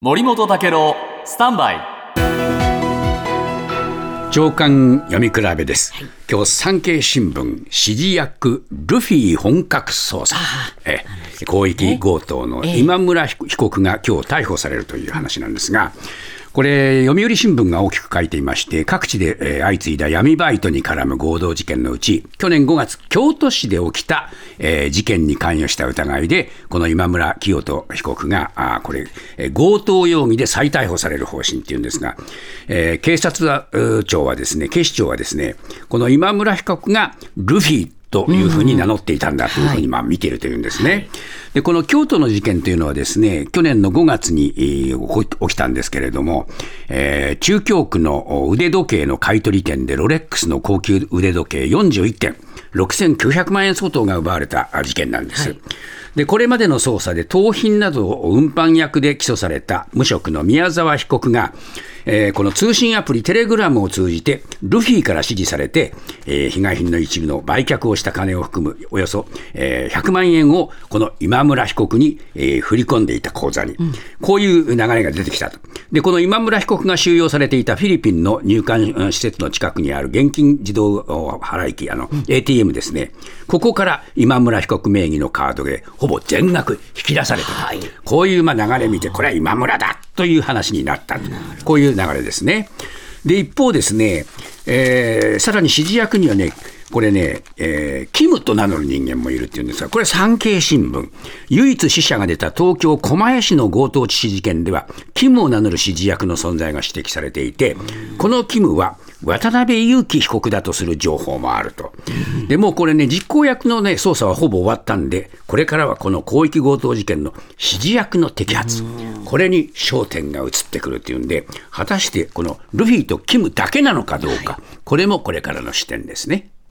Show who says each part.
Speaker 1: 森本武郎スタンバイ。
Speaker 2: 長官読み比べです、今日産経新聞指示役ルフィ本格捜査。え広域強盗の今村被告が今日逮捕されるという話なんですがこれ読売新聞が大きく書いていまして各地で、相次いだ闇バイトに絡む合同事件のうち去年5月京都市で起きた、え事件に関与した疑いでこの今村清人被告があこれ、強盗容疑で再逮捕される方針っていうんですが、え警察庁はですね警視庁はですねこの今村被告がルフィというふうに名乗っていたんだというふうにまあ見ているというんですね。で、この京都の事件というのはですね、去年の5月にえー起きたんですけれども、えー中京区の腕時計の買取店でロレックスの高級腕時計41点、6900万円相当が奪われたあ事件なんです。で、これまでの捜査で盗品などを運搬役で起訴された無職の宮沢被告が、えーこの通信アプリテレグラムを通じて、ルフィから指示されて、えー被害品の一部の売却をした金を含むおよそ、えー100万円をこの今村被告に、えー振り込んでいた口座に、こういう流れが出てきたと。で、この今村被告が収容されていたフィリピンの入管うん施設の近くにある現金自動払い機、あの、ATM ですね。ここから今村被告名義のカードでほぼ全額引き出されたと。こういうまあ流れ見て、これは今村だという話になった。こういう流れですね。で、一方ですね、えーさらに指示役にはね、これね、えーキムと名乗る人間もいるっていうんですが、これ産経新聞。唯一死者が出た東京狛江市の強盗致死事件では、キムを名乗る指示役の存在が指摘されていて、このキムは渡辺裕樹被告だとする情報もあると。でもうこれね、実行役のね、捜査はほぼ終わったんで、これからはこの広域強盗事件の指示役の摘発、これに焦点が移ってくるっていうんで、果たしてこのルフィとキムだけなのかどうか、これもこれからの視点ですね。